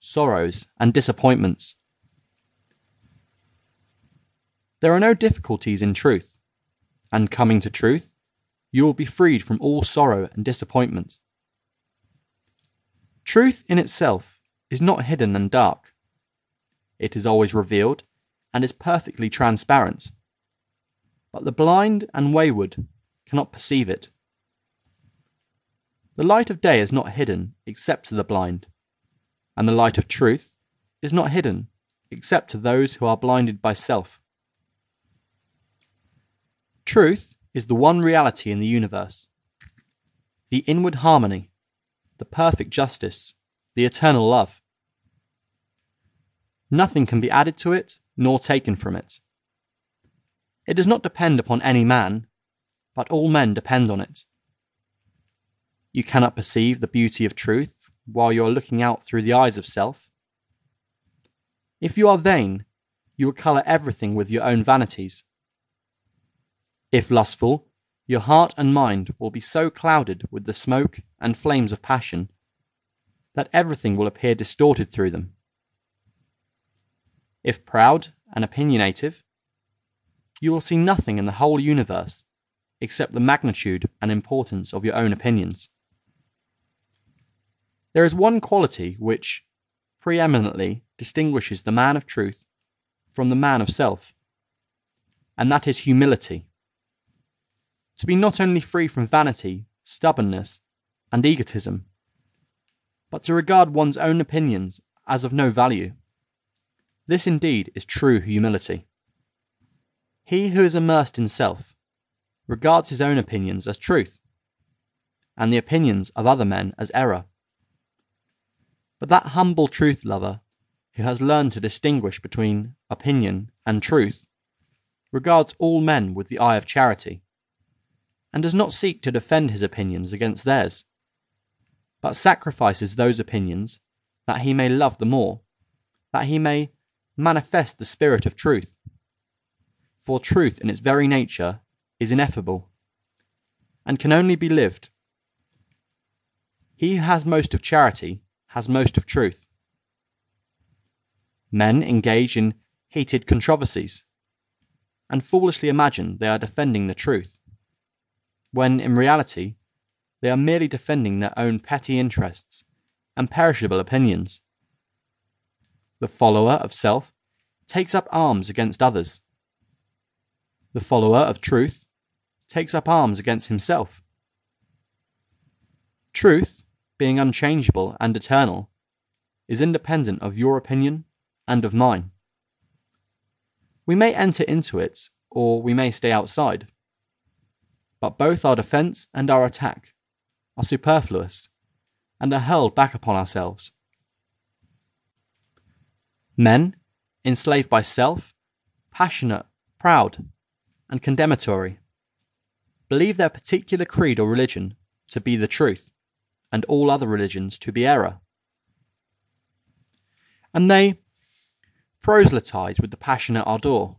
sorrows, and disappointments. There are no difficulties in truth, and coming to truth, you will be freed from all sorrow and disappointment. Truth in itself is not hidden and dark. It is always revealed and is perfectly transparent. But the blind and wayward cannot perceive it. The light of day is not hidden except to the blind, and the light of truth is not hidden except to those who are blinded by self. Truth is the one reality in the universe, the inward harmony, the perfect justice, the eternal love. Nothing can be added to it nor taken from it. It does not depend upon any man, but all men depend on it. You cannot perceive the beauty of truth while you are looking out through the eyes of self. If you are vain, you will colour everything with your own vanities. If lustful, your heart and mind will be so clouded with the smoke and flames of passion that everything will appear distorted through them. If proud and opinionative, you will see nothing in the whole universe except the magnitude and importance of your own opinions. There is one quality which preeminently distinguishes the man of truth from the man of self, and that is humility. To be not only free from vanity, stubbornness, and egotism, but to regard one's own opinions as of no value. This indeed is true humility. He who is immersed in self regards his own opinions as truth, and the opinions of other men as error. But that humble truth lover who has learned to distinguish between opinion and truth regards all men with the eye of charity, and does not seek to defend his opinions against theirs, but sacrifices those opinions that he may love the more, that he may manifest the spirit of truth. For truth in its very nature is ineffable, and can only be lived. He who has most of charity has most of truth. Men engage in heated controversies and foolishly imagine they are defending the truth, when in reality they are merely defending their own petty interests and perishable opinions. The follower of self takes up arms against others. The follower of truth takes up arms against himself. Truth being unchangeable and eternal, is independent of your opinion and of mine. We may enter into it, or we may stay outside. But both our defence and our attack are superfluous and are hurled back upon ourselves. Men, enslaved by self, passionate, proud, and condemnatory, believe their particular creed or religion to be the truth and all other religions to be error. And they proselytize with the passionate ardour.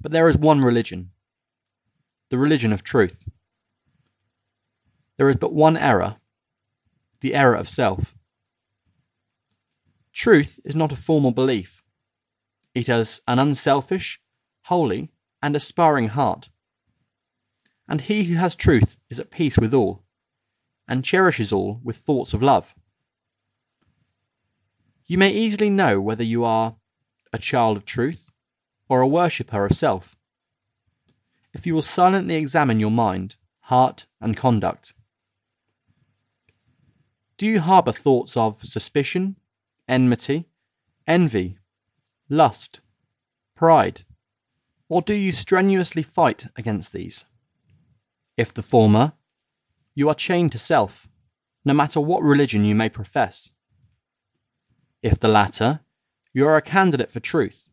But there is one religion, the religion of truth. There is but one error, the error of self. Truth is not a formal belief. It is an unselfish, holy, and aspiring heart. And he who has truth is at peace with all and cherishes all with thoughts of love. You may easily know whether you are a child of truth or a worshipper of self if you will silently examine your mind, heart, and conduct. Do you harbour thoughts of suspicion, enmity, envy, lust, pride, or do you strenuously fight against these? If the former, you are chained to self, no matter what religion you may profess. If the latter, you are a candidate for truth,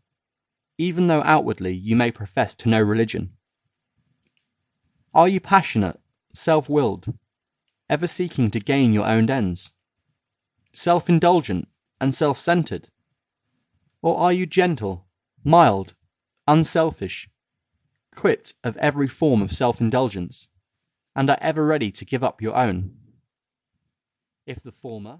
even though outwardly you may profess to no religion. Are you passionate, self willed, ever seeking to gain your own ends? Self indulgent and self centered? Or are you gentle, mild, unselfish, quit of every form of self indulgence? And are ever ready to give up your own. If the former,